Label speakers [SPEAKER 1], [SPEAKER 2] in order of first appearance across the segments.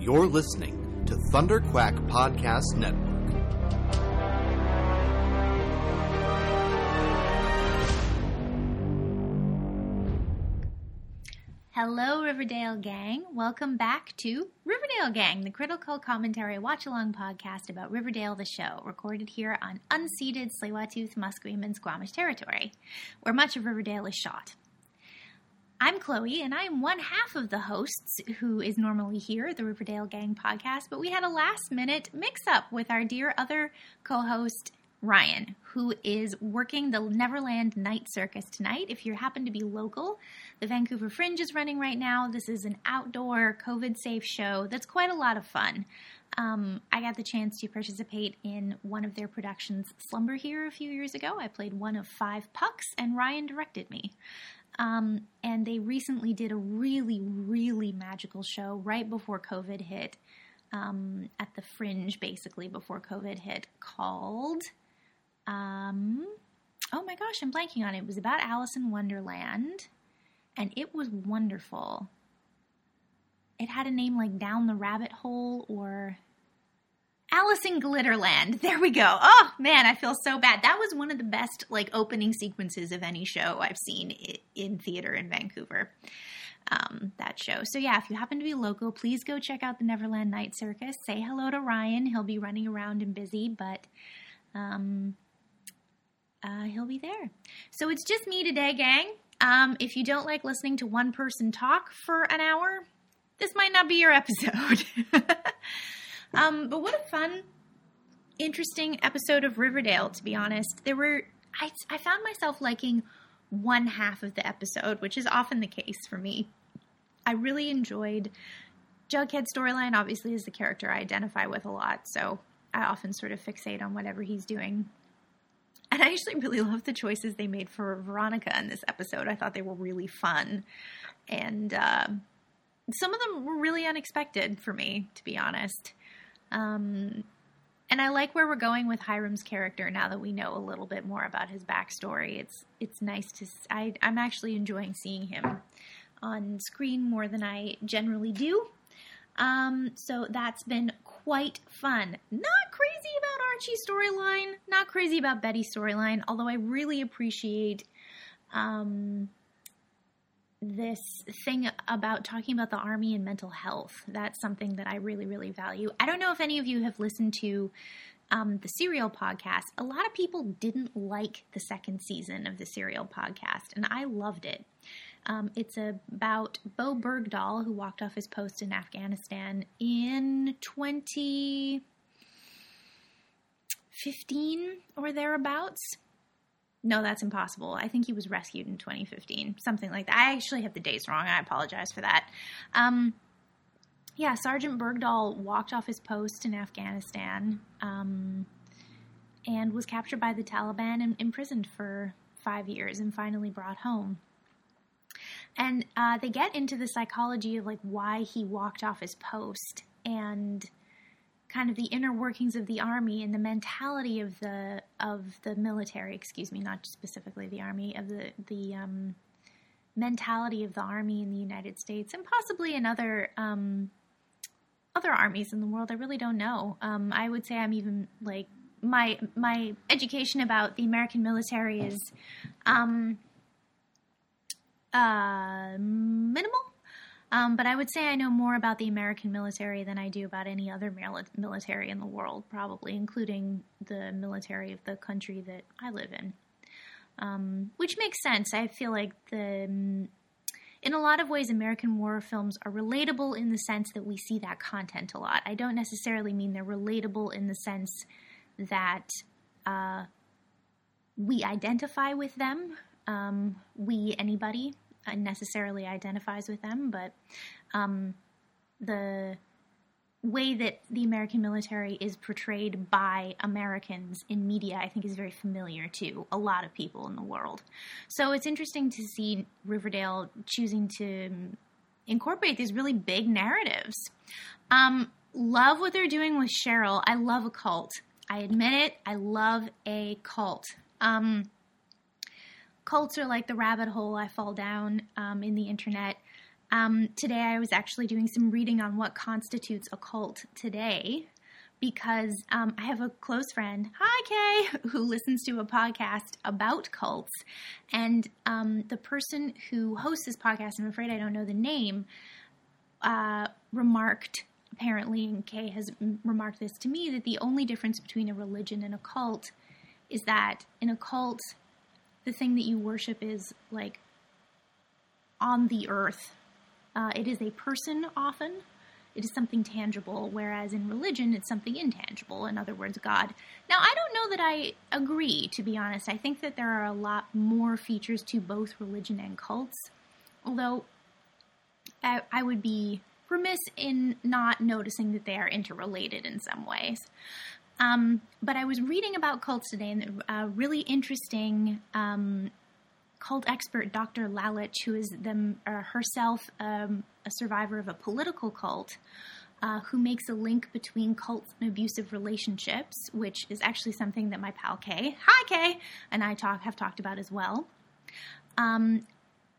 [SPEAKER 1] You're listening to Thunder Quack Podcast Network.
[SPEAKER 2] Hello, Riverdale Gang. Welcome back to Riverdale Gang, the critical commentary watch along podcast about Riverdale the show, recorded here on unceded Tsleil-Waututh, Musqueam, and Squamish territory, where much of Riverdale is shot. I'm Chloe, and I am one half of the hosts who is normally here at the Riverdale Gang podcast, but we had a last minute mix up with our dear other co host, Ryan, who is working the Neverland Night Circus tonight. If you happen to be local, the Vancouver Fringe is running right now. This is an outdoor, COVID safe show that's quite a lot of fun. Um, I got the chance to participate in one of their productions, Slumber Here, a few years ago. I played one of five pucks, and Ryan directed me. Um, and they recently did a really, really magical show right before COVID hit, um, at the Fringe, basically before COVID hit, called. Um, oh my gosh, I'm blanking on it. It was about Alice in Wonderland, and it was wonderful. It had a name like Down the Rabbit Hole or Alice in Glitterland. There we go. Oh man, I feel so bad. That was one of the best like opening sequences of any show I've seen in theater in Vancouver. Um, that show. So yeah, if you happen to be local, please go check out the Neverland Night Circus. Say hello to Ryan. He'll be running around and busy, but um, uh, he'll be there. So it's just me today, gang. Um, if you don't like listening to one person talk for an hour, this might not be your episode. Um, but what a fun, interesting episode of Riverdale, to be honest. There were, I, I found myself liking one half of the episode, which is often the case for me. I really enjoyed Jughead's storyline, obviously, is the character I identify with a lot, so I often sort of fixate on whatever he's doing. And I actually really love the choices they made for Veronica in this episode. I thought they were really fun. And uh, some of them were really unexpected for me, to be honest. Um, and I like where we're going with Hiram's character now that we know a little bit more about his backstory. It's it's nice to I, I'm actually enjoying seeing him on screen more than I generally do. Um, so that's been quite fun. Not crazy about Archie's storyline, not crazy about Betty's storyline, although I really appreciate um, this thing about talking about the army and mental health. That's something that I really, really value. I don't know if any of you have listened to um, the Serial podcast. A lot of people didn't like the second season of the Serial podcast, and I loved it. Um, it's about Bowe Bergdahl, who walked off his post in Afghanistan in 2015 or thereabouts no, that's impossible. I think he was rescued in 2015, something like that. I actually have the dates wrong. I apologize for that. Um, yeah, Sergeant Bergdahl walked off his post in Afghanistan um, and was captured by the Taliban and imprisoned for five years and finally brought home. And uh, they get into the psychology of like why he walked off his post and kind of the inner workings of the army and the mentality of the of the military excuse me not specifically the army of the the um, mentality of the army in the United States and possibly in other um, other armies in the world. I really don't know. Um, I would say I'm even like my my education about the American military is um, uh, minimal um, but I would say I know more about the American military than I do about any other military in the world, probably, including the military of the country that I live in. Um, which makes sense. I feel like the. In a lot of ways, American war films are relatable in the sense that we see that content a lot. I don't necessarily mean they're relatable in the sense that uh, we identify with them. Um, we, anybody, necessarily identifies with them, but um, the way that the American military is portrayed by Americans in media, I think, is very familiar to a lot of people in the world. So it's interesting to see Riverdale choosing to incorporate these really big narratives. Um, love what they're doing with Cheryl. I love a cult. I admit it. I love a cult. Um, cults are like the rabbit hole I fall down um, in the internet. Um, today, I was actually doing some reading on what constitutes a cult today because um, I have a close friend, hi Kay, who listens to a podcast about cults. And um, the person who hosts this podcast, I'm afraid I don't know the name, uh, remarked apparently, and Kay has remarked this to me, that the only difference between a religion and a cult is that in a cult, the thing that you worship is like on the earth uh, it is a person often. It is something tangible, whereas in religion, it's something intangible. In other words, God. Now, I don't know that I agree, to be honest. I think that there are a lot more features to both religion and cults, although I, I would be remiss in not noticing that they are interrelated in some ways. Um, but I was reading about cults today, and a really interesting um, cult expert Dr. Lalich, who is them, uh, herself um, a survivor of a political cult, uh, who makes a link between cults and abusive relationships, which is actually something that my pal Kay, hi Kay, and I talk have talked about as well. Um,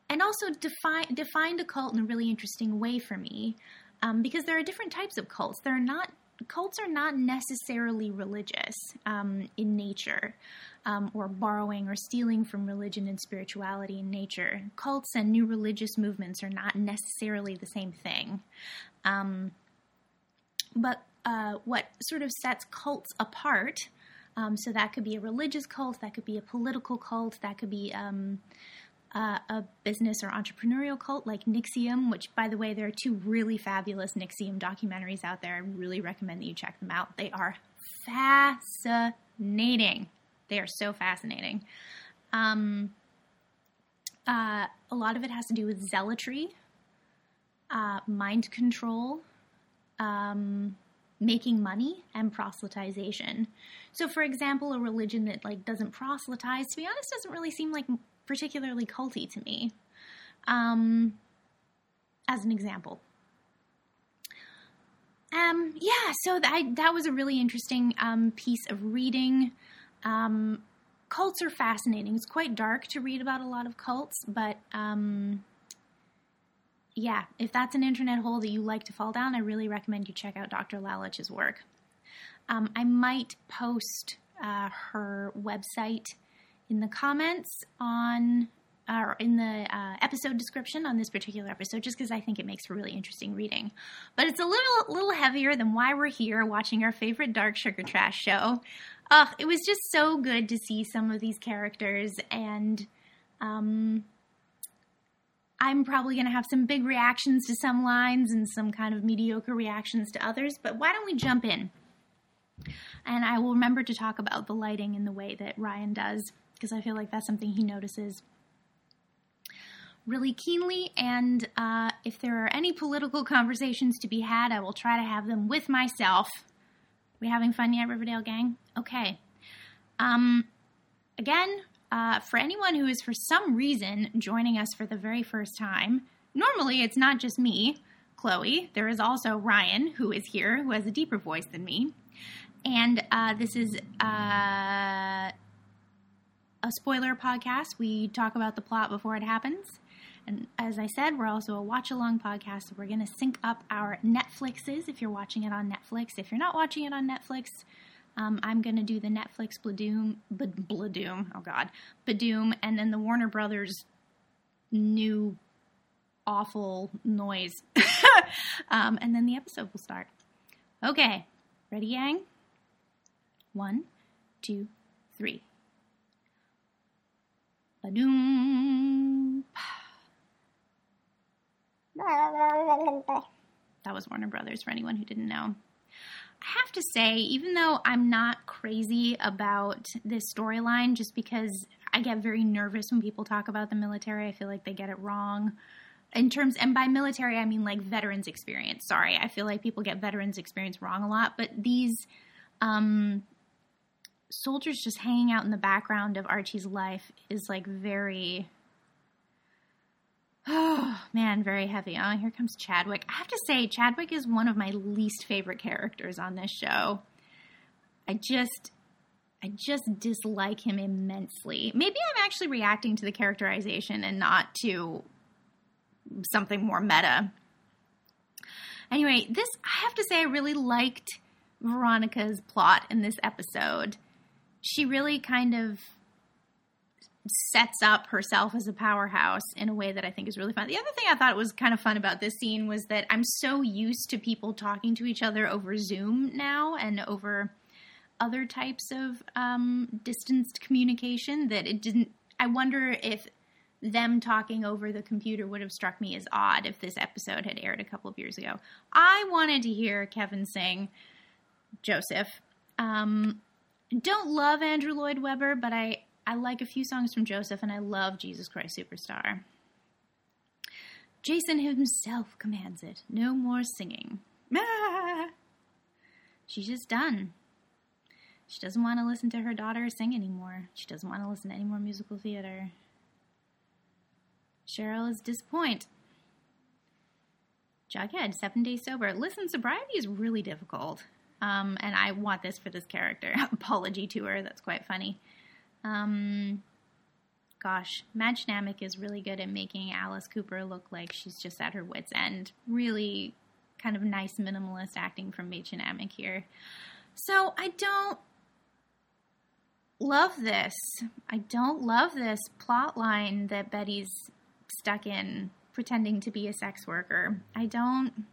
[SPEAKER 2] and also define defined a cult in a really interesting way for me, um, because there are different types of cults. There are not cults are not necessarily religious um, in nature um, or borrowing or stealing from religion and spirituality in nature. Cults and new religious movements are not necessarily the same thing. Um, but uh, what sort of sets cults apart, um, so that could be a religious cult, that could be a political cult, that could be um, uh, a business or entrepreneurial cult like NXIVM, which, by the way, there are two really fabulous NXIVM documentaries out there. I really recommend that you check them out. They are fascinating. They are so fascinating. Um, uh, a lot of it has to do with zealotry, uh, mind control, um, making money, and proselytization. So, for example, a religion that like doesn't proselytize, to be honest, doesn't really seem like particularly culty to me. Um, as an example. Um, yeah, so that, that was a really interesting um, piece of reading. Um, cults are fascinating. It's quite dark to read about a lot of cults, but um, yeah, if that's an internet hole that you like to fall down, I really recommend you check out Dr. Lalich's work. Um, I might post uh, her website in the comments on or in the uh, episode description on this particular episode, just because I think it makes for really interesting reading. But it's a little little heavier than why we're here watching our favorite dark sugar trash show. Uh, it was just so good to see some of these characters, and um, I'm probably going to have some big reactions to some lines and some kind of mediocre reactions to others. But why don't we jump in? And I will remember to talk about the lighting in the way that Ryan does, because I feel like that's something he notices really keenly. And uh, if there are any political conversations to be had, I will try to have them with myself we having fun yet, Riverdale gang? Okay. Um, again, uh, for anyone who is for some reason joining us for the very first time, normally it's not just me, Chloe. There is also Ryan, who is here, who has a deeper voice than me. And uh, this is uh, a spoiler podcast. We talk about the plot before it happens. And as I said, we're also a watch along podcast. So we're going to sync up our Netflixes if you're watching it on Netflix. If you're not watching it on Netflix, um, I'm going to do the Netflix Bladoom, Bladoom, oh God, Badoom, and then the Warner Brothers new awful noise. um, and then the episode will start. Okay, ready, Yang? One, two, three. That was Warner Brothers for anyone who didn't know. I have to say, even though I'm not crazy about this storyline, just because I get very nervous when people talk about the military, I feel like they get it wrong. In terms, and by military, I mean like veterans experience. Sorry, I feel like people get veterans experience wrong a lot, but these um, soldiers just hanging out in the background of Archie's life is like very Oh man, very heavy. Oh, here comes Chadwick. I have to say, Chadwick is one of my least favorite characters on this show. I just, I just dislike him immensely. Maybe I'm actually reacting to the characterization and not to something more meta. Anyway, this I have to say I really liked Veronica's plot in this episode. She really kind of sets up herself as a powerhouse in a way that I think is really fun. The other thing I thought was kind of fun about this scene was that I'm so used to people talking to each other over Zoom now and over other types of um, distanced communication that it didn't. I wonder if them talking over the computer would have struck me as odd if this episode had aired a couple of years ago. I wanted to hear Kevin sing Joseph. Um, don't love Andrew Lloyd Webber, but I I like a few songs from Joseph, and I love Jesus Christ Superstar. Jason himself commands it. No more singing. Ah! She's just done. She doesn't want to listen to her daughter sing anymore. She doesn't want to listen to any more musical theater. Cheryl is disappointed. Jughead, seven days sober. Listen, sobriety is really difficult. Um, and I want this for this character. Apology to her. That's quite funny. Um, gosh, Mädchen Amick is really good at making Alice Cooper look like she's just at her wits' end. Really kind of nice minimalist acting from Mädchen Amick here. So I don't love this. I don't love this plot line that Betty's stuck in pretending to be a sex worker. I don't.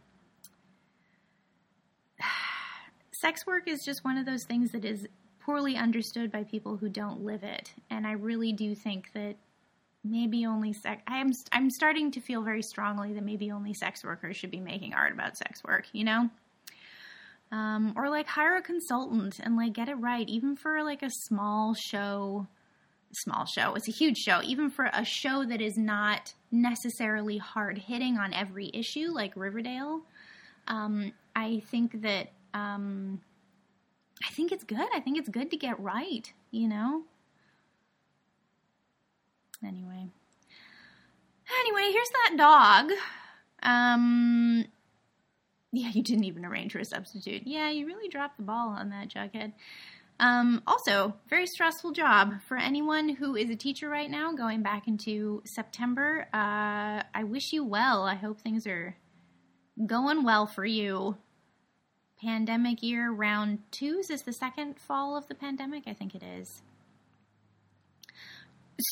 [SPEAKER 2] Sex work is just one of those things that is poorly understood by people who don't live it. And I really do think that maybe only sex. I'm I'm starting to feel very strongly that maybe only sex workers should be making art about sex work. You know. Um, or like hire a consultant and like get it right, even for like a small show. Small show. It's a huge show. Even for a show that is not necessarily hard hitting on every issue, like Riverdale. Um, I think that um, I think it's good. I think it's good to get right, you know? Anyway. Anyway, here's that dog. Um yeah, you didn't even arrange for a substitute. Yeah, you really dropped the ball on that, Jughead. Um, also, very stressful job for anyone who is a teacher right now going back into September. Uh, I wish you well. I hope things are going well for you pandemic year, round two. Is the second fall of the pandemic? I think it is.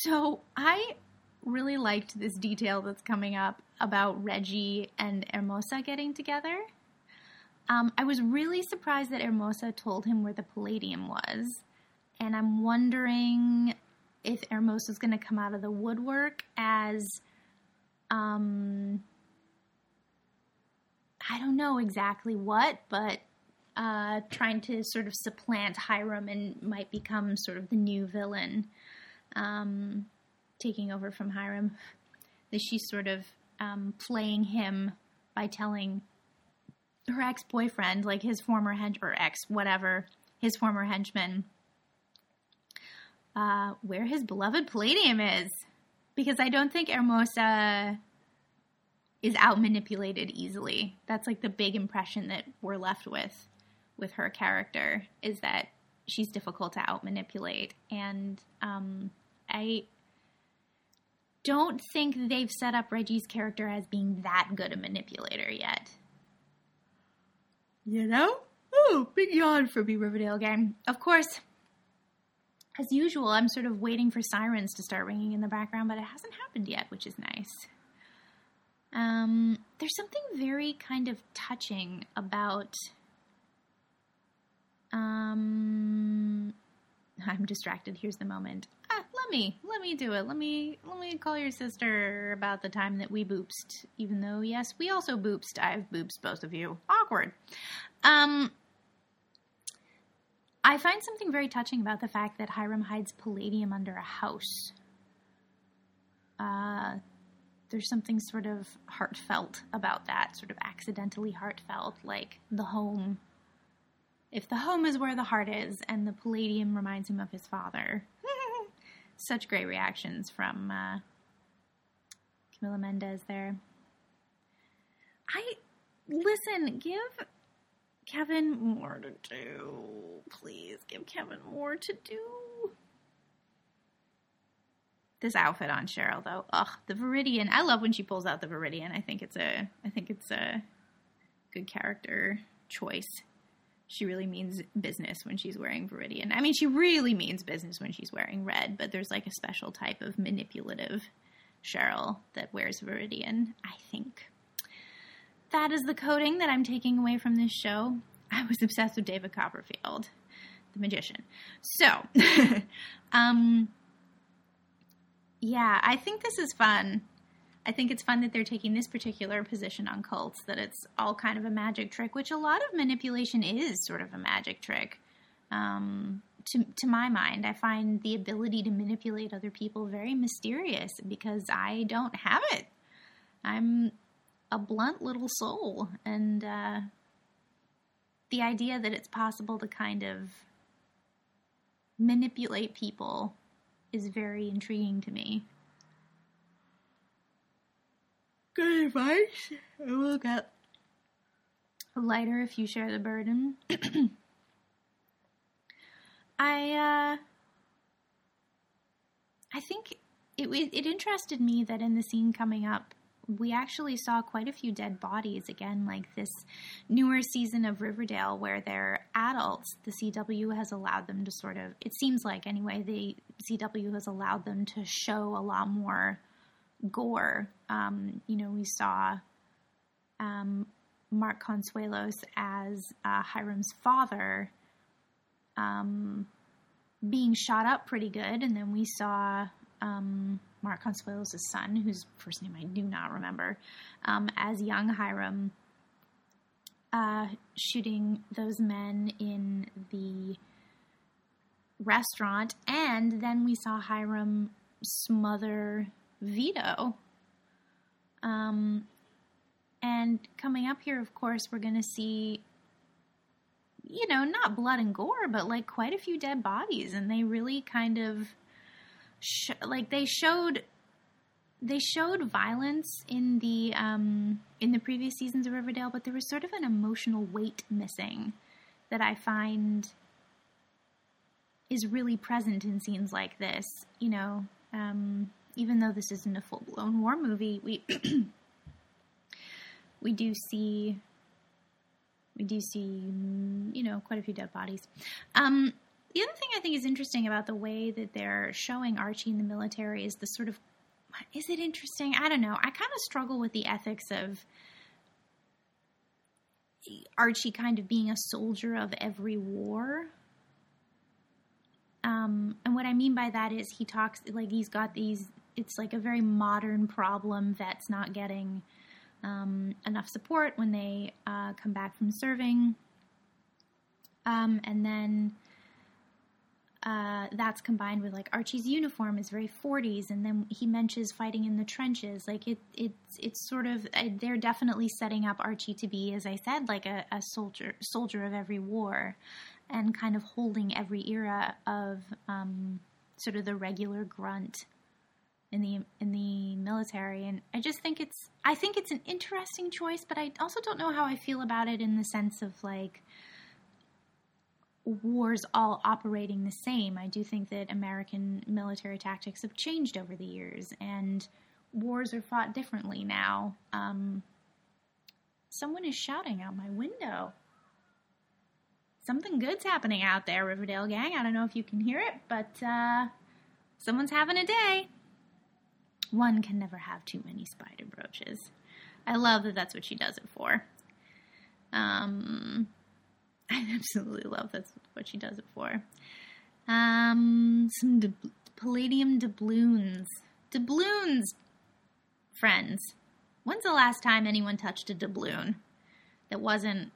[SPEAKER 2] So I really liked this detail that's coming up about Reggie and Hermosa getting together. Um, I was really surprised that Hermosa told him where the Palladium was, and I'm wondering if Hermosa's going to come out of the woodwork as, um, I don't know exactly what, but uh, trying to sort of supplant Hiram and might become sort of the new villain, um, taking over from Hiram. That she's sort of um, playing him by telling her ex boyfriend, like his former hench or ex, whatever, his former henchman, uh, where his beloved Palladium is. Because I don't think Hermosa is out manipulated easily. That's like the big impression that we're left with with her character is that she's difficult to out manipulate. And um, I don't think they've set up Reggie's character as being that good a manipulator yet. You know? Oh, big yawn for me, Riverdale gang. Of course, as usual, I'm sort of waiting for sirens to start ringing in the background, but it hasn't happened yet, which is nice. Um, there's something very kind of touching about. Um, I'm distracted. Here's the moment. Ah, let me, let me do it. Let me, let me call your sister about the time that we boopsed. Even though, yes, we also boopsed. I've boopsed both of you. Awkward. Um, I find something very touching about the fact that Hiram hides palladium under a house. Uh, there's something sort of heartfelt about that, sort of accidentally heartfelt, like the home. If the home is where the heart is, and the palladium reminds him of his father. Such great reactions from uh, Camila Mendes there. I listen, give Kevin more to do. Please give Kevin more to do. This outfit on Cheryl though. Ugh, the Viridian. I love when she pulls out the Viridian. I think it's a I think it's a good character choice. She really means business when she's wearing Viridian. I mean, she really means business when she's wearing red, but there's like a special type of manipulative Cheryl that wears Viridian, I think. That is the coding that I'm taking away from this show. I was obsessed with David Copperfield, the magician. So, um, yeah, I think this is fun. I think it's fun that they're taking this particular position on cults, that it's all kind of a magic trick, which a lot of manipulation is sort of a magic trick. Um, to, to my mind, I find the ability to manipulate other people very mysterious because I don't have it. I'm a blunt little soul, and uh, the idea that it's possible to kind of manipulate people is very intriguing to me. Good advice. I will get lighter if you share the burden. I uh, I think it it interested me that in the scene coming up, we actually saw quite a few dead bodies again, like this newer season of Riverdale where they're adults. The CW has allowed them to sort of, it seems like anyway, the CW has allowed them to show a lot more gore. Um, you know, we saw um, Mark Consuelos as uh, Hiram's father um, being shot up pretty good, and then we saw um, Mark Consuelos' son, whose first name I do not remember, um, as young Hiram, uh, shooting those men in the restaurant, and then we saw Hiram smother Vito. Um, and coming up here, of course, we're going to see, you know, not blood and gore, but like quite a few dead bodies, and they really kind of sh- like they showed they showed violence in the um, in the previous seasons of Riverdale, but there was sort of an emotional weight missing that I find is really present in scenes like this. You know, um, even though this isn't a full blown war movie, we we do see we do see you know quite a few dead bodies. Um, the other thing I think is interesting about the way that they're showing Archie in the military is the sort of is it interesting? I don't know. I kind of struggle with the ethics of Archie kind of being a soldier of every war. Um, and what I mean by that is he talks like he's got these. It's like a very modern problem vets not getting um, enough support when they uh, come back from serving, um, and then that's combined with like Archie's uniform is very 40s, and then he mentions fighting in the trenches. Like it, it's it's sort of uh, they're definitely setting up Archie to be, as I said, like a, a soldier soldier of every war, and kind of holding every era of um, sort of the regular grunt in the in the military. And I just think it's I think it's an interesting choice, but I also don't know how I feel about it in the sense of like wars all operating the same. I do think that American military tactics have changed over the years, and wars are fought differently now. Um, someone is shouting out my window. Something good's happening out there, Riverdale gang. I don't know if you can hear it, but uh, someone's having a day. One can never have too many spider brooches. I love that that's what she does it for. Um, I absolutely love that's what she does it for. Um, some palladium doubloons. Doubloons, friends. When's the last time anyone touched a doubloon that wasn't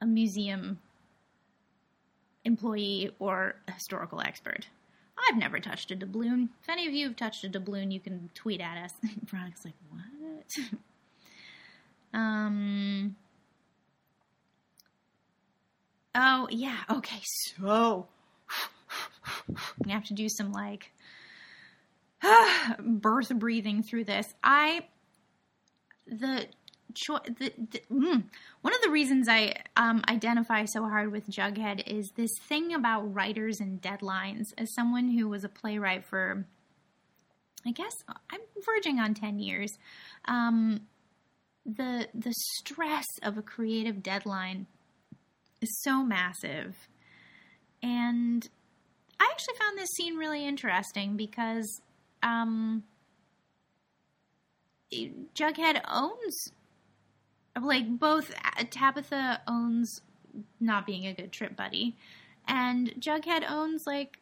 [SPEAKER 2] a museum employee or a historical expert? I've never touched a doubloon. If any of you have touched a doubloon, you can tweet at us. Veronica's like, what? um, Oh, yeah. Okay. So we have to do some like birth breathing through this. I the cho- the, the mm, one of the reasons I um, identify so hard with Jughead is this thing about writers and deadlines. As someone who was a playwright for I guess I'm verging on 10 years. Um, the the stress of a creative deadline is so massive. And I actually found this scene really interesting because um, Jughead owns, like, both Tabitha owns not being a good trip buddy, and Jughead owns, like,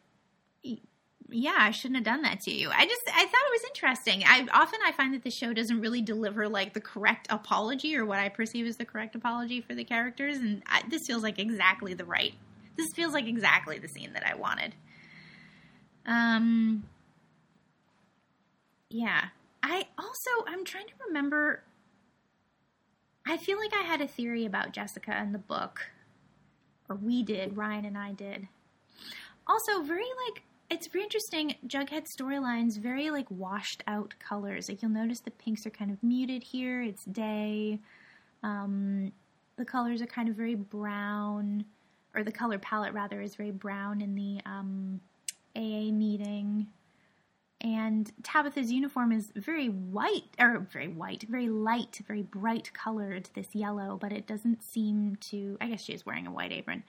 [SPEAKER 2] yeah, I shouldn't have done that to you. I just I thought it was interesting. I often I find that the show doesn't really deliver like the correct apology or what I perceive as the correct apology for the characters, and I, this feels like exactly the right. This feels like exactly the scene that I wanted. Um. Yeah, I also I'm trying to remember. I feel like I had a theory about Jessica in the book, or we did. Ryan and I did. Also, very like it's pretty interesting. Jughead storylines very like washed out colors. Like you'll notice the pinks are kind of muted here. It's day. Um, the colors are kind of very brown, or the color palette rather is very brown in the um, AA meeting. And Tabitha's uniform is very white, or very white, very light, very bright colored, this yellow, but it doesn't seem to. I guess she is wearing a white apron.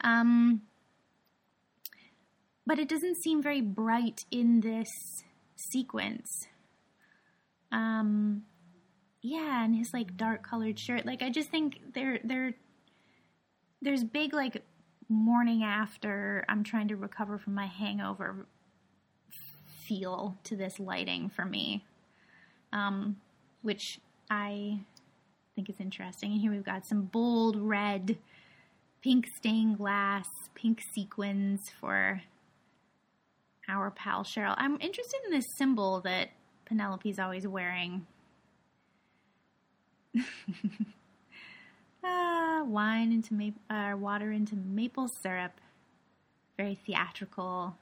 [SPEAKER 2] Um, but it doesn't seem very bright in this sequence. Um, yeah, and his like dark colored shirt. Like I just think there there there's big like morning after I'm trying to recover from my hangover feel to this lighting for me, um, which I think is interesting. And here we've got some bold red, pink stained glass, pink sequins for our pal Cheryl. I'm interested in this symbol that Penelope's always wearing. uh, wine into maple, uh, water into maple syrup. Very theatrical.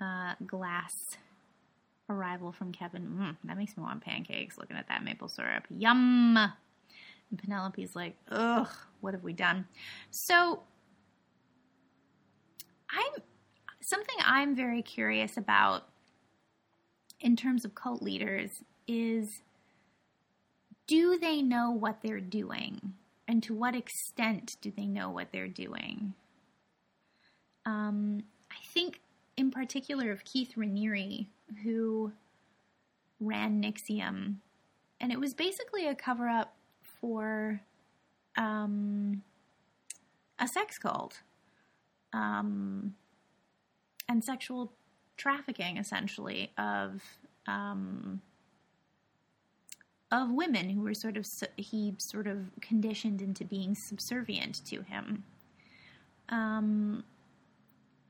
[SPEAKER 2] Uh, glass arrival from Kevin. Mm, that makes me want pancakes looking at that maple syrup. Yum! And Penelope's like, ugh, what have we done? So, I'm something I'm very curious about in terms of cult leaders is do they know what they're doing? And to what extent do they know what they're doing? Um, I think, in particular, of Keith Raniere, who ran NXIVM, and it was basically a cover up for um, a sex cult. Um, and sexual trafficking, essentially, of um, of women who were sort of he sort of conditioned into being subservient to him. Um,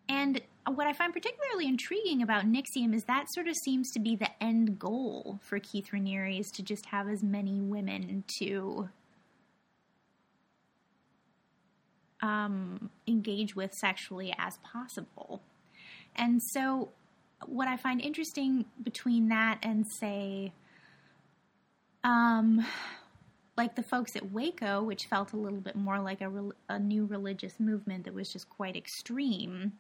[SPEAKER 2] and what I find particularly intriguing about NXIVM is that sort of seems to be the end goal for Keith Raniere is to just have as many women to um, engage with sexually as possible. And so, what I find interesting between that and, say, um, like the folks at Waco, which felt a little bit more like a, a new religious movement that was just quite extreme.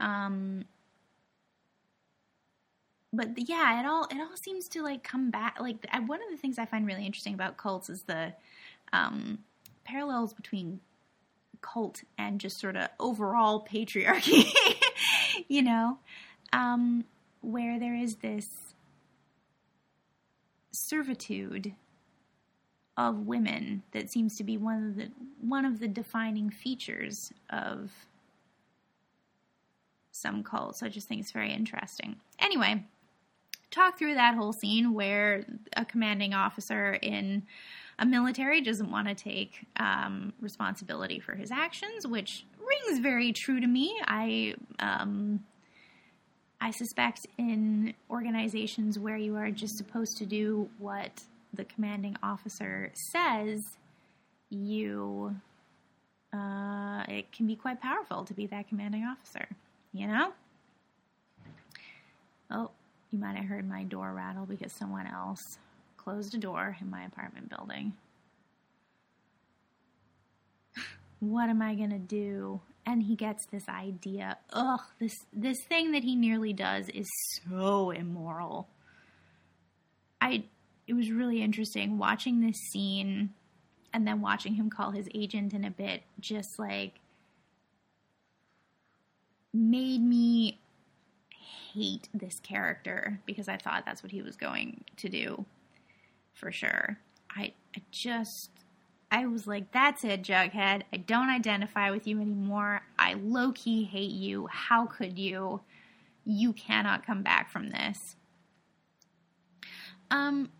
[SPEAKER 2] Um, but the, yeah, it all it all seems to like come back. Like one of the things I find really interesting about cults is the um, parallels between cult and just sort of overall patriarchy. you know, um, where there is this servitude of women that seems to be one of the one of the defining features of some cults. I just think it's very interesting. Anyway, talk through that whole scene where a commanding officer in a military doesn't want to take um, responsibility for his actions, which rings very true to me. I um, I suspect in organizations where you are just supposed to do what the commanding officer says, you uh, it can be quite powerful to be that commanding officer. You know. Oh, you might have heard my door rattle because someone else closed a door in my apartment building. What am I going to do and he gets this idea. Ugh, this this thing that he nearly does is so immoral. I it was really interesting watching this scene and then watching him call his agent in a bit just like made me hate this character because I thought that's what he was going to do for sure. I, I just I was like, that's it, Jughead. I don't identify with you anymore. I low key hate you. How could you? You cannot come back from this. Um,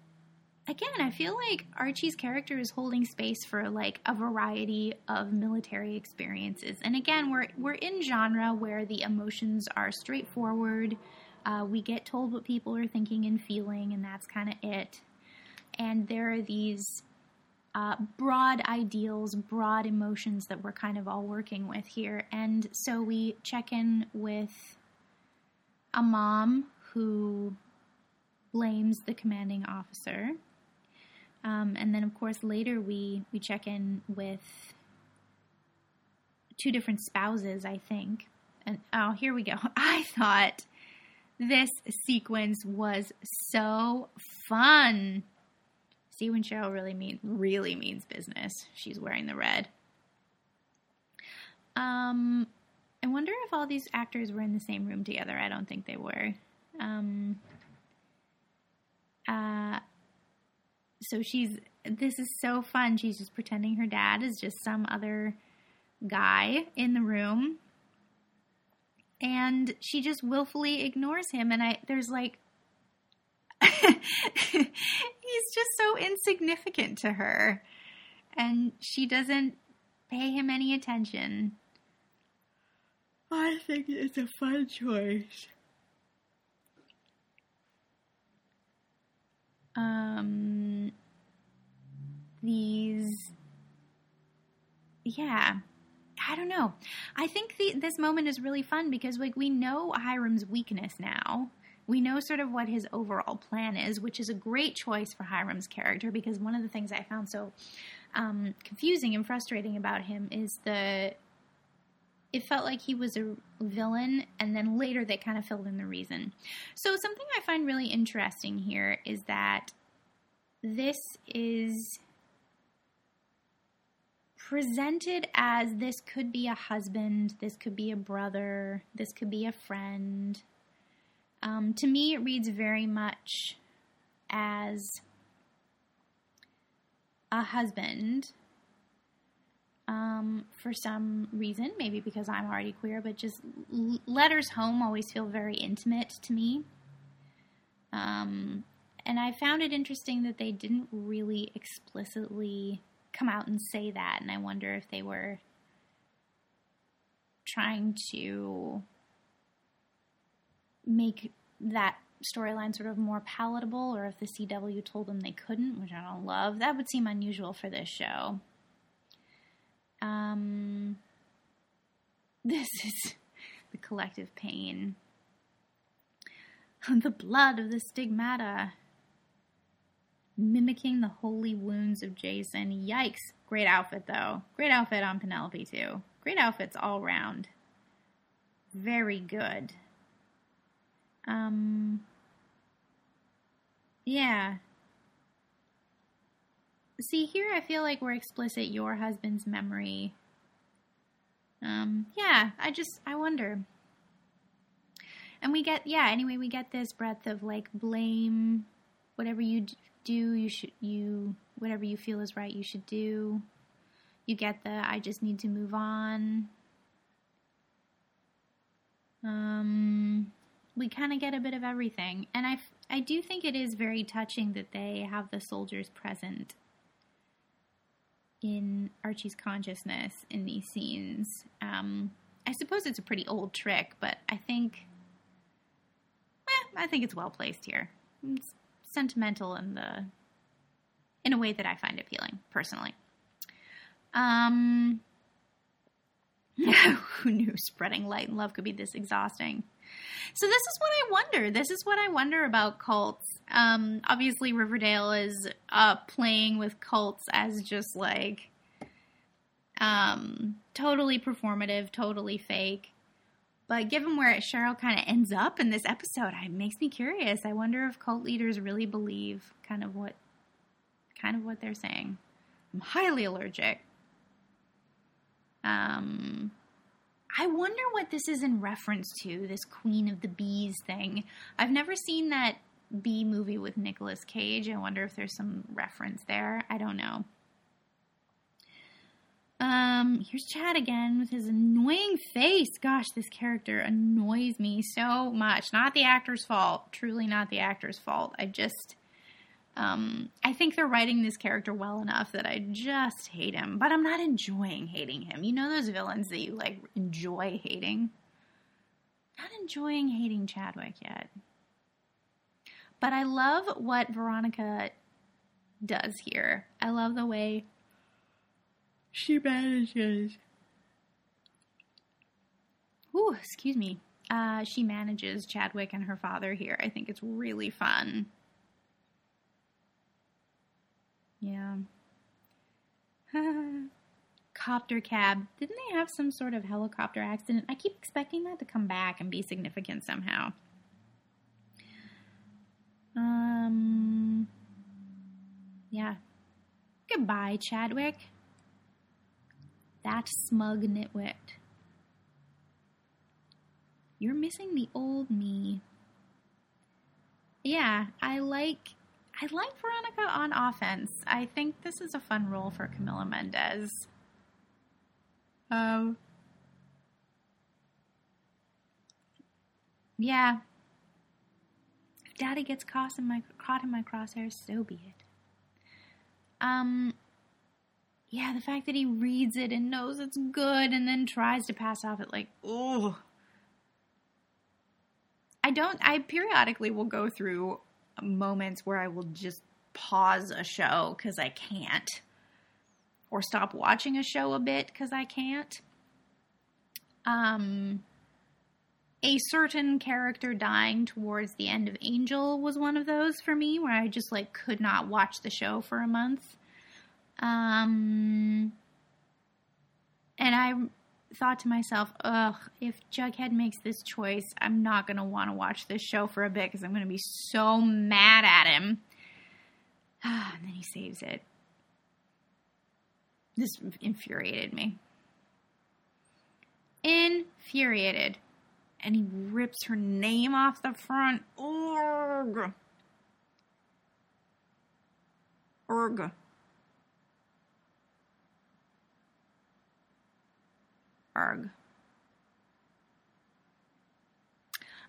[SPEAKER 2] again, I feel like Archie's character is holding space for like a variety of military experiences. And again, we're we're in genre where the emotions are straightforward. Uh, we get told what people are thinking and feeling, and that's kind of it. And there are these uh, broad ideals, broad emotions that we're kind of all working with here. And so we check in with a mom who blames the commanding officer. Um, and then, of course, later we, we check in with two different spouses, I think. And oh, here we go. I thought this sequence was so fun. See when Cheryl really mean really means business. She's wearing the red. Um, I wonder if all these actors were in the same room together. I don't think they were. Um, uh, so she's this is so fun. She's just pretending her dad is just some other guy in the room. And she just willfully ignores him and I there's like he's just so insignificant to her. And she doesn't pay him any attention. I think it's a fun choice. Um, these, yeah, I don't know. I think the, this moment is really fun because like we know Hiram's weakness now we know sort of what his overall plan is, which is a great choice for Hiram's character because one of the things I found so um, confusing and frustrating about him is the. It felt like he was a villain, and then later they kind of filled in the reason. So, something I find really interesting here is that this is presented as this could be a husband, this could be a brother, this could be a friend, um, to me, it reads very much as a husband um, for some reason, maybe because I'm already queer, but just letters home always feel very intimate to me. Um, and I found it interesting that they didn't really explicitly come out and say that, and I wonder if they were trying to make that storyline sort of more palatable, or if the CW told them they couldn't, which I don't love. That would seem unusual for this show. Um, this is the collective pain. the blood of the stigmata. Mimicking the holy wounds of Jason. Yikes. Great outfit, though. Great outfit on Penelope, too. Great outfits all round. Very good. Um, yeah. See, here I feel like we're explicit your husband's memory. Um, yeah, I just, I wonder. And we get, yeah, anyway, we get this breadth of like blame, whatever you do, you should, you, whatever you feel is right, you should do. You get the, I just need to move on. Um, we kind of get a bit of everything. And I, I do think it is very touching that they have the soldiers present in Archie's consciousness in these scenes. Um, I suppose it's a pretty old trick, but I think, eh, I think it's well placed here. It's sentimental in the, in a way that I find appealing personally. Um, who knew spreading light and love could be this exhausting? So this is what I wonder. This is what I wonder about cults. Um, obviously, Riverdale is uh, playing with cults as just like Um, totally performative, totally fake. But given where Cheryl kind of ends up in this episode, it makes me curious. I wonder if cult leaders really believe kind of what kind of what they're saying. I'm highly allergic. Um I wonder what this is in reference to, this Queen of the Bees thing. I've never seen that bee movie with Nicolas Cage. I wonder if there's some reference there. I don't know. Um, here's Chad again with his annoying face. Gosh, this character annoys me so much. Not the actor's fault. Truly not the actor's fault. I just um I think they're writing this character well enough that I just hate him, but I'm not enjoying hating him. You know those villains that you like enjoy hating? Not enjoying hating Chadwick yet. But I love what Veronica does here. I love the way she manages. Ooh, excuse me. Uh, she manages Chadwick and her father here. I think it's really fun. Yeah. Copter cab. Didn't they have some sort of helicopter accident? I keep expecting that to come back and be significant somehow. Um. Yeah. Goodbye, Chadwick that smug nitwit. You're missing the old me. Yeah, I like I like Veronica on offense. I think this is a fun role for Camila Mendes. Um Yeah. If Daddy gets caught in my caught in my crosshairs, so be it. Um yeah, the fact that he reads it and knows it's good and then tries to pass off it like, oh. I don't, I periodically will go through moments where I will just pause a show because I can't, or stop watching a show a bit because I can't. Um, a certain character dying towards the end of Angel was one of those for me where I just like could not watch the show for a month. Um, and I thought to myself, ugh, if Jughead makes this choice, I'm not going to want to watch this show for a bit because I'm going to be so mad at him. and then he saves it. This infuriated me. Infuriated. And he rips her name off the front. Ugh. Ugh.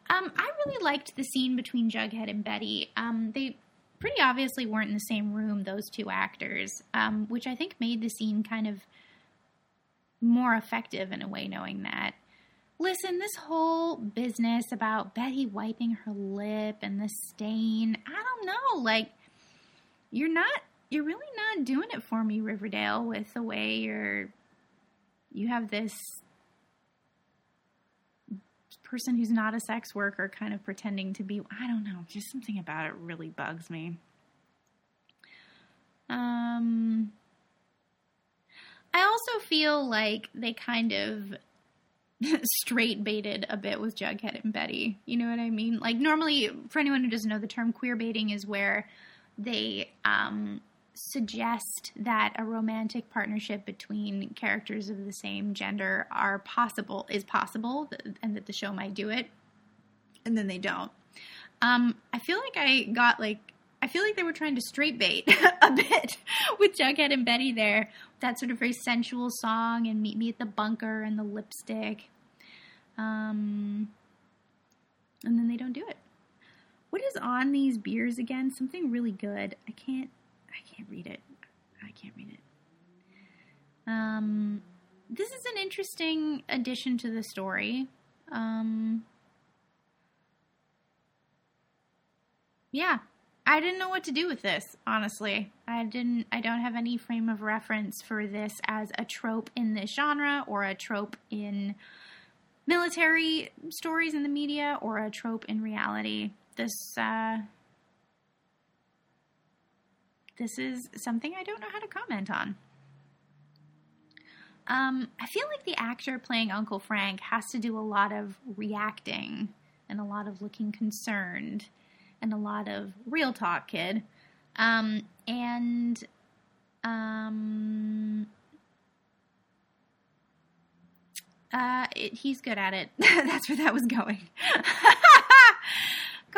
[SPEAKER 2] Um, I really liked the scene between Jughead and Betty. Um, they pretty obviously weren't in the same room, those two actors, um, which I think made the scene kind of more effective in a way, knowing that. Listen, this whole business about Betty wiping her lip and the stain, I don't know. Like, you're not, you're really not doing it for me, Riverdale, with the way you're you have this person who's not a sex worker kind of pretending to be I don't know, just something about it really bugs me. Um I also feel like they kind of straight baited a bit with Jughead and Betty. You know what I mean? Like normally for anyone who doesn't know the term queer baiting is where they um suggest that a romantic partnership between characters of the same gender are possible is possible and that the show might do it and then they don't. Um, i feel like i got like i feel like they were trying to straight bait a bit with jughead and betty there that sort of very sensual song and meet me at the bunker and the lipstick. Um, and then they don't do it. What is on these beers again? Something really good. I can't I can't read it. I can't read it. Um, this is an interesting addition to the story. Um, yeah, I didn't know what to do with this, honestly. I didn't I don't have any frame of reference for this as a trope in this genre or a trope in military stories in the media or a trope in reality. This uh this is something I don't know how to comment on. Um, I feel like the actor playing Uncle Frank has to do a lot of reacting and a lot of looking concerned and a lot of real talk, kid. Um, and um, uh, it, he's good at it. That's where that was going.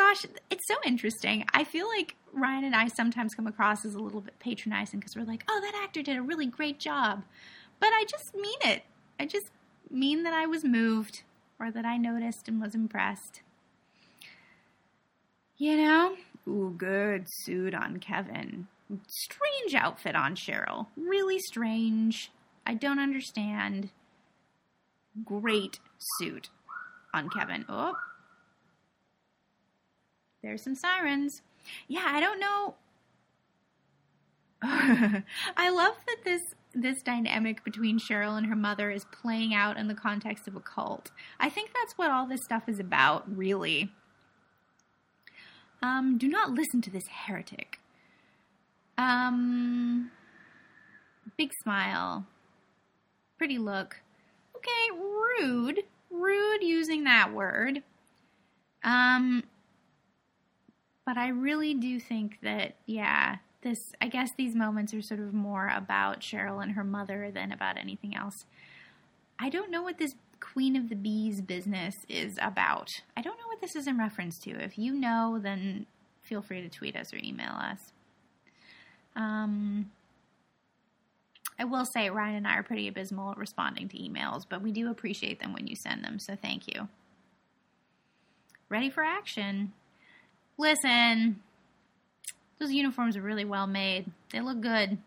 [SPEAKER 2] Gosh, it's so interesting. I feel like Ryan and I sometimes come across as a little bit patronizing because we're like, oh, that actor did a really great job. But I just mean it. I just mean that I was moved or that I noticed and was impressed. You know? Ooh, good suit on Kevin. Strange outfit on Cheryl. Really strange. I don't understand. Great suit on Kevin. Oh. There's some sirens. Yeah, I don't know. I love that this this dynamic between Cheryl and her mother is playing out in the context of a cult. I think that's what all this stuff is about, really. Um, do not listen to this heretic. Um, big smile. Pretty look. Okay, rude. Rude using that word. Um, but I really do think that, yeah, this, I guess these moments are sort of more about Cheryl and her mother than about anything else. I don't know what this Queen of the Bees business is about. I don't know what this is in reference to. If you know, then feel free to tweet us or email us. Um, I will say Ryan and I are pretty abysmal at responding to emails, but we do appreciate them when you send them, so thank you. Ready for action. Listen, those uniforms are really well made. They look good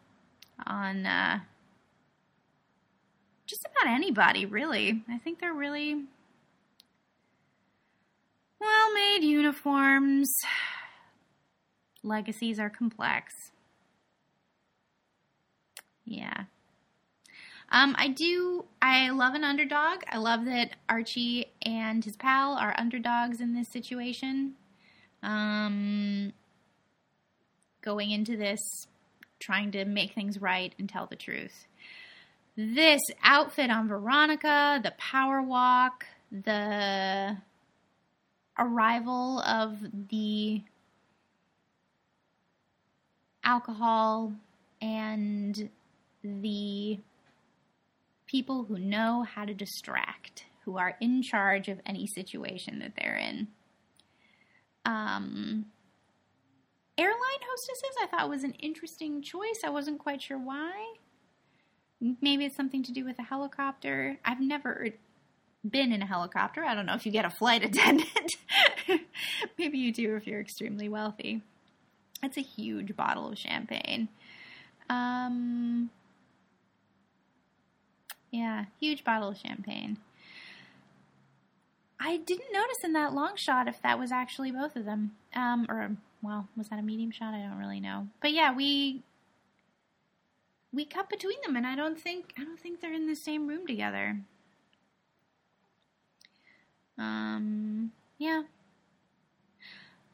[SPEAKER 2] on uh, just about anybody, really. I think they're really well made uniforms. Legacies are complex. Yeah. Um, I do. I love an underdog. I love that Archie and his pal are underdogs in this situation. Um, going into this, trying to make things right and tell the truth. This outfit on Veronica, the power walk, the arrival of the alcohol and the people who know how to distract, who are in charge of any situation that they're in. Um, airline hostesses, I thought was an interesting choice. I wasn't quite sure why. Maybe it's something to do with a helicopter. I've never been in a helicopter. I don't know if you get a flight attendant. Maybe you do if you're extremely wealthy. It's a huge bottle of champagne. Um, yeah, huge bottle of champagne. I didn't notice in that long shot if that was actually both of them. Um, or well, was that a medium shot? I don't really know. But yeah, we we cut between them, and I don't think I don't think they're in the same room together. Um, yeah.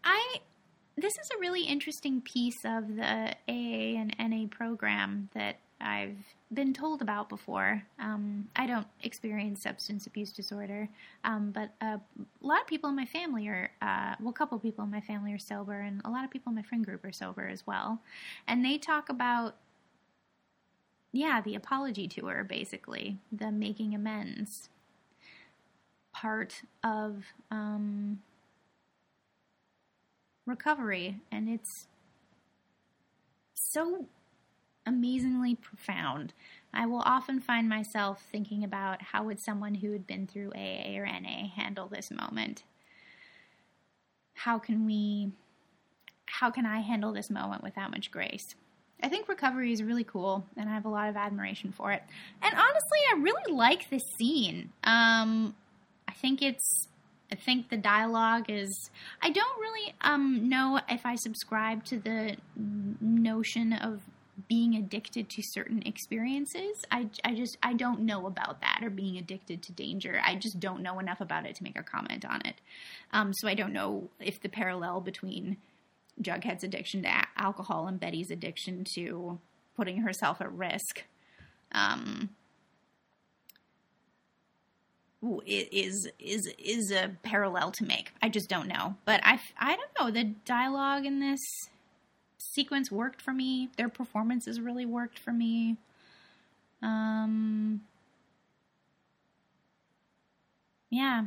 [SPEAKER 2] I this is a really interesting piece of the AA and NA program that I've been told about before. Um, I don't experience substance abuse disorder, um, but uh, a lot of people in my family are, uh, well, a couple people in my family are sober, and a lot of people in my friend group are sober as well. And they talk about, yeah, the apology tour, basically, the making amends part of um, recovery, and it's so amazingly profound. I will often find myself thinking about how would someone who had been through AA or NA handle this moment? How can we how can I handle this moment with that much grace? I think recovery is really cool, and I have a lot of admiration for it. And honestly, I really like this scene. Um, I think it's I think the dialogue is. I don't really um, know if I subscribe to the notion of being addicted to certain experiences. I, I just I don't know about that or being addicted to danger. I just don't know enough about it to make a comment on it. Um, so I don't know if the parallel between Jughead's addiction to a- alcohol and Betty's addiction to putting herself at risk um, is is is a parallel to make. I just don't know. But I I don't know. The dialogue in this sequence worked for me. Their performances really worked for me. Um Yeah.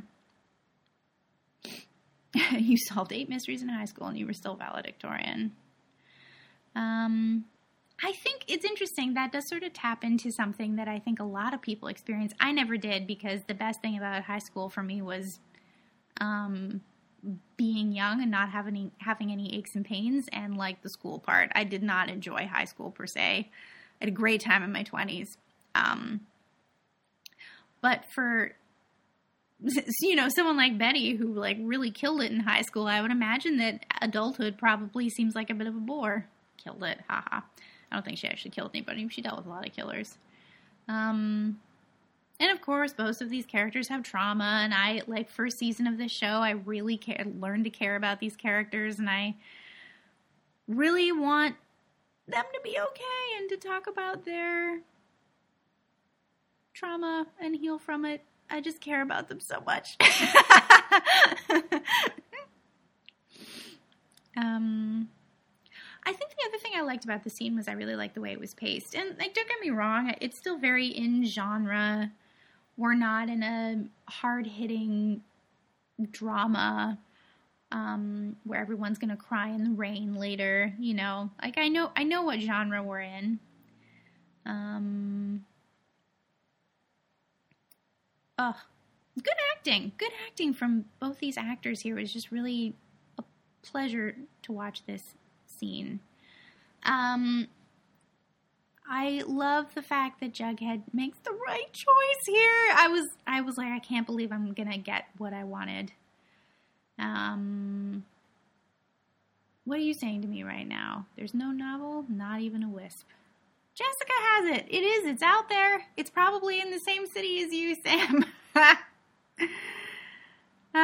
[SPEAKER 2] you solved eight mysteries in high school and you were still valedictorian. Um I think it's interesting. That does sort of tap into something that I think a lot of people experience. I never did because the best thing about high school for me was um, being young and not having any, having any aches and pains and like the school part. I did not enjoy high school per se. I had a great time in my 20s. Um, but for you know someone like Betty who like really killed it in high school, I would imagine that adulthood probably seems like a bit of a bore. Killed it, haha. I don't think she actually killed anybody. She dealt with a lot of killers. Um, and of course, most of these characters have trauma. And I, like, first season of this show, I really care, learned to care about these characters, and I really want them to be okay and to talk about their trauma and heal from it. I just care about them so much. um, I think the other thing I liked about the scene was I really liked the way it was paced. And like, don't get me wrong, it's still very in genre. We're not in a hard hitting drama um, where everyone's gonna cry in the rain later. You know, like I know I know what genre we're in. Um. Oh, good acting. Good acting from both these actors here. It was just really a pleasure to watch this scene. Um, I love the fact that Jughead makes the right choice here. I was I was like I can't believe I'm going to get what I wanted. Um What are you saying to me right now? There's no novel, not even a wisp. Jessica has it. It is. It's out there. It's probably in the same city as you, Sam. Uh,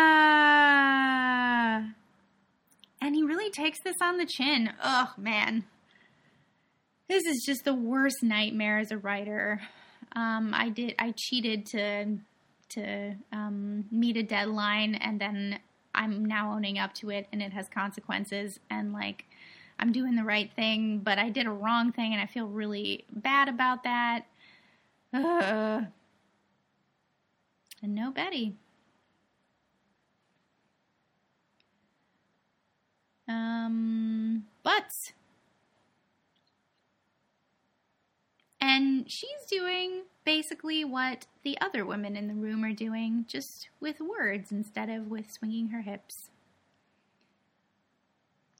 [SPEAKER 2] and he really takes this on the chin. Ugh, man. This is just the worst nightmare as a writer. Um, I did. I cheated to to um, meet a deadline, and then I'm now owning up to it, and it has consequences. And like, I'm doing the right thing, but I did a wrong thing, and I feel really bad about that. And no Betty. Um, but and she's doing basically what the other women in the room are doing, just with words instead of with swinging her hips.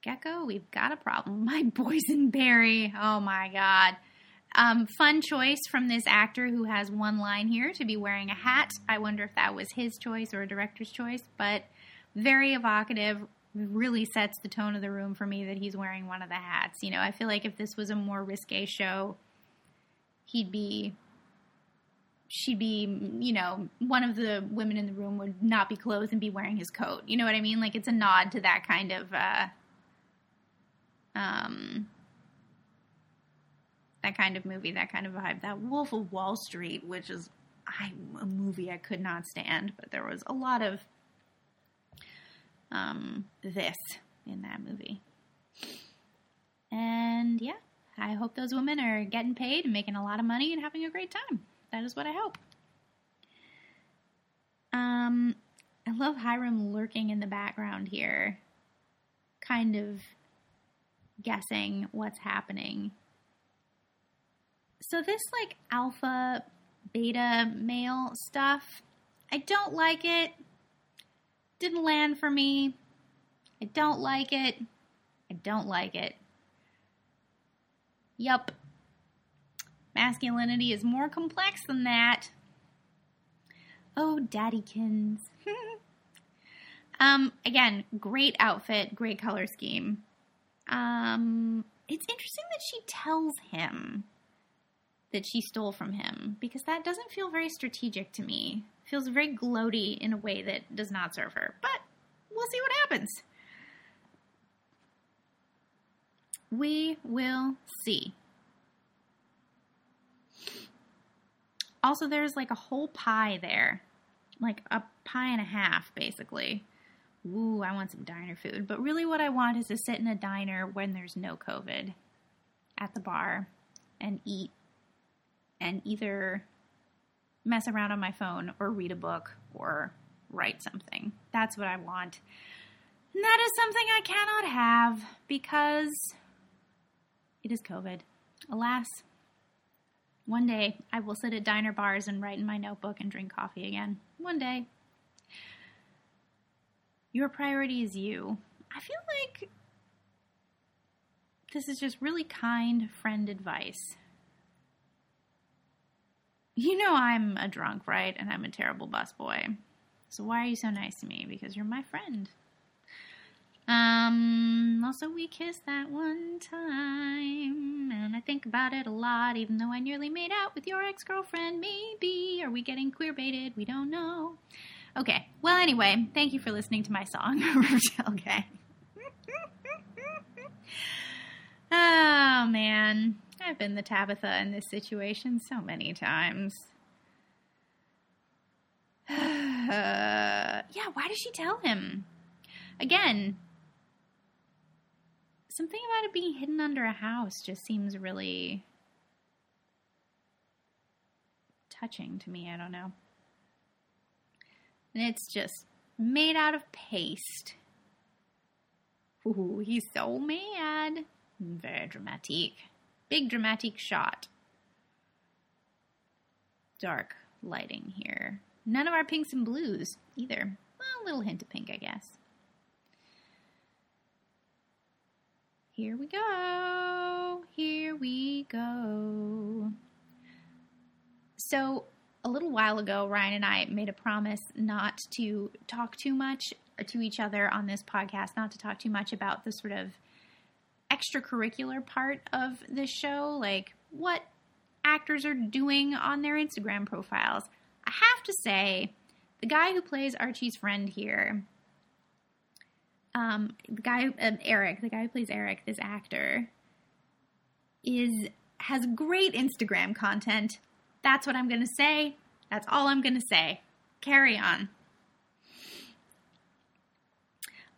[SPEAKER 2] Gecko, we've got a problem. My boysenberry. Oh my god. Um, fun choice from this actor who has one line here to be wearing a hat. I wonder if that was his choice or a director's choice, but very evocative, really sets the tone of the room for me that he's wearing one of the hats. You know, I feel like if this was a more risque show, he'd be she'd be, you know, one of the women in the room would not be clothed and be wearing his coat. You know what I mean? Like it's a nod to that kind of uh um that kind of movie, that kind of vibe. That Wolf of Wall Street, which is I, a movie I could not stand, but there was a lot of um, this in that movie. And yeah, I hope those women are getting paid and making a lot of money and having a great time. That is what I hope. Um, I love Hiram lurking in the background here, kind of guessing what's happening. So, this like alpha beta male stuff, I don't like it. Didn't land for me. I don't like it. I don't like it. Yup. Masculinity is more complex than that. Oh, daddykins. um, again, great outfit, great color scheme. Um, it's interesting that she tells him that she stole from him because that doesn't feel very strategic to me feels very gloaty in a way that does not serve her. But we'll see what happens. We will see. Also, there's like a whole pie there. like a pie and a half, basically. Ooh, I want some diner food. But really, what I want is to sit in a diner when there's no COVID at the bar and eat and either mess around on my phone or read a book or write something. That's what I want. And that is something I cannot have because it is COVID. Alas, one day I will sit at diner bars and write in my notebook and drink coffee again. One day. Your priority is you. I feel like this is just really kind friend advice. You know I'm a drunk, right? And I'm a terrible busboy. So why are you so nice to me? Because you're my friend. Um, also, we kissed that one time, and I think about it a lot, even though I nearly made out with your ex girlfriend. Maybe. Are we getting queer baited? We don't know. Okay, well, anyway, thank you for listening to my song, Gang. oh, man. I've been the Tabitha in this situation so many times. uh, yeah, why did she tell him? Again, something about it being hidden under a house just seems really touching to me. I don't know. And it's just made out of paste. Ooh, he's so mad. Very dramatic. Big dramatic shot. Dark lighting here. None of our pinks and blues either. Well, a little hint of pink, I guess. Here we go. Here we go. So, a little while ago, Ryan and I made a promise not to talk too much to each other on this podcast, not to talk too much about the sort of extracurricular part of the show, like what actors are doing on their Instagram profiles. I have to say, the guy who plays Archie's friend here, um, the guy uh, Eric, the guy who plays Eric, this actor, is has great Instagram content. That's what I'm to say. That's all I'm to say. Carry on.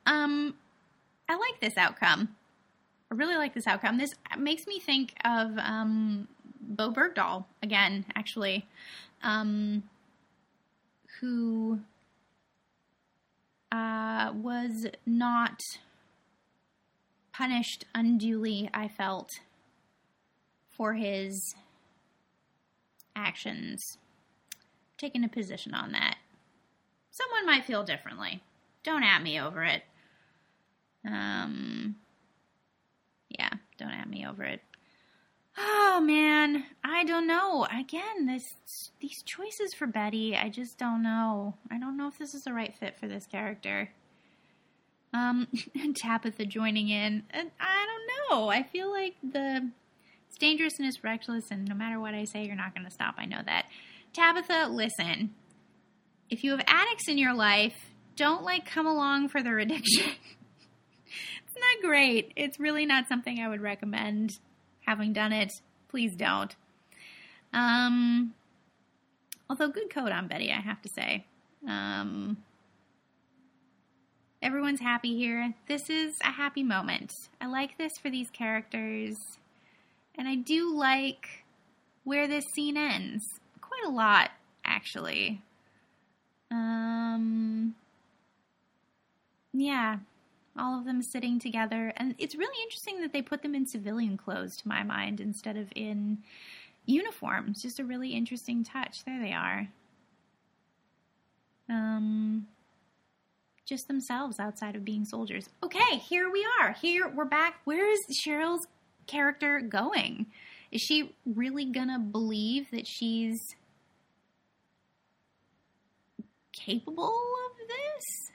[SPEAKER 2] Um, I like this outcome. I really like this outcome. This makes me think of um, Bowe Bergdahl again, actually, um, who uh, was not punished unduly, I felt, for his actions. Taking a position on that. Someone might feel differently. Don't at me over it. Um, yeah, don't at me over it. Oh man, I don't know. Again, this these choices for Betty, I just don't know. I don't know if this is the right fit for this character. Um, and Tabitha joining in, I don't know. I feel like the it's dangerous and it's reckless, and no matter what I say, you're not going to stop. I know that. Tabitha, listen. If you have addicts in your life, don't like come along for their addiction. it's not great. It's really not something I would recommend having done it, please don't. Um, although good code on Betty, I have to say. Um, everyone's happy here. This is a happy moment. I like this for these characters, and I do like where this scene ends. Quite a lot, actually. Um, yeah, all of them sitting together. And it's really interesting that they put them in civilian clothes, to my mind, instead of in uniforms. Just a really interesting touch. There they are. Um, just themselves outside of being soldiers. Okay, here we are. Here we're back. Where is Cheryl's character going? Is she really gonna believe that she's capable of this?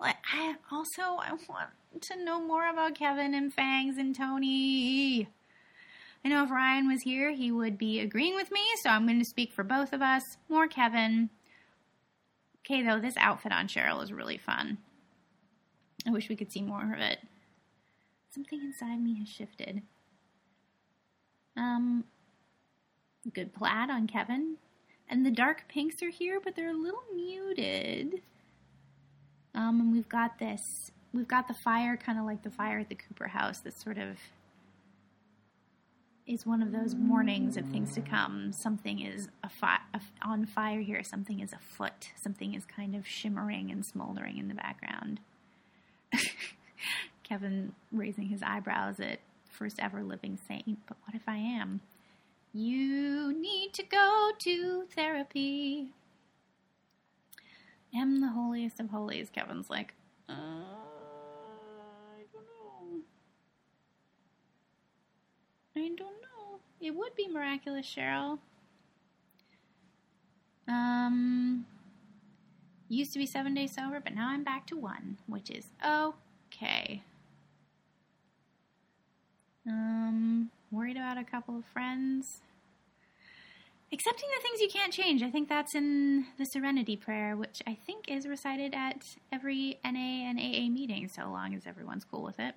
[SPEAKER 2] Like, I also I want to know more about Kevin and Fangs and Toni. I know if Ryan was here, he would be agreeing with me, so I'm going to speak for both of us. More Kevin. Okay, though, this outfit on Cheryl is really fun. I wish we could see more of it. Something inside me has shifted. Um, good plaid on Kevin. And the dark pinks are here, but they're a little muted. Um, and we've got this, we've got the fire kind of like the fire at the Cooper house that sort of is one of those mornings of things to come. Something is a fi- on fire here, something is afoot, something is kind of shimmering and smoldering in the background. Kevin raising his eyebrows at first ever living saint, but what if I am? You need to go to therapy. Am the holiest of holies. Kevin's like, uh, I don't know. I don't know. It would be miraculous, Cheryl. Um, used to be seven days sober, but now I'm back to one, which is okay. Um, worried about a couple of friends. Accepting the things you can't change. I think that's in the Serenity Prayer, which I think is recited at every NA and AA meeting, so long as everyone's cool with it.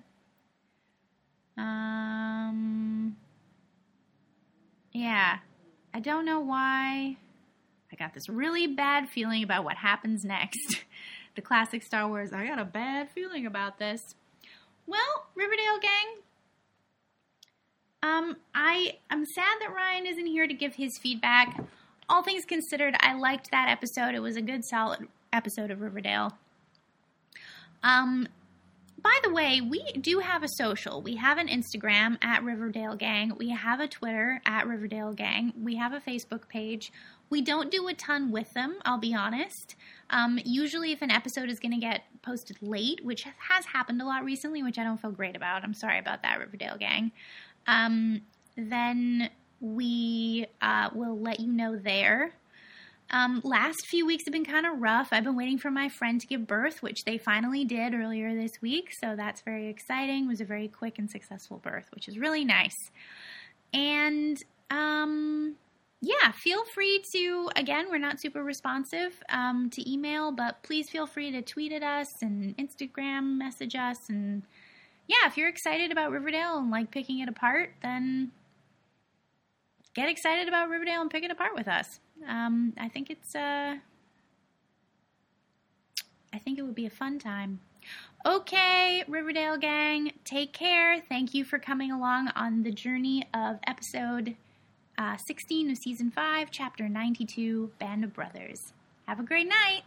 [SPEAKER 2] Um, yeah, I don't know why. I got this really bad feeling about what happens next. the classic Star Wars, I got a bad feeling about this. Well, Riverdale gang, um, I am sad that Ryan isn't here to give his feedback. All things considered, I liked that episode. It was a good, solid episode of Riverdale. Um, by the way, we do have a social. We have an Instagram at Riverdale Gang. We have a Twitter at Riverdale Gang. We have a Facebook page. We don't do a ton with them, I'll be honest. Um, usually, if an episode is going to get posted late, which has happened a lot recently, which I don't feel great about, I'm sorry about that, Riverdale Gang, um, then we uh, will let you know there. Um, last few weeks have been kind of rough. I've been waiting for my friend to give birth, which they finally did earlier this week. So that's very exciting. It was a very quick and successful birth, which is really nice. And um, yeah, feel free to, again, we're not super responsive um, to email, but please feel free to tweet at us and Instagram message us. And yeah, if you're excited about Riverdale and like picking it apart, then get excited about Riverdale and pick it apart with us. Um, I think it's uh, I think it would be a fun time. Okay, Riverdale gang, take care. Thank you for coming along on the journey of episode uh, 16 of season 5, chapter 92, Band of Brothers. Have a great night.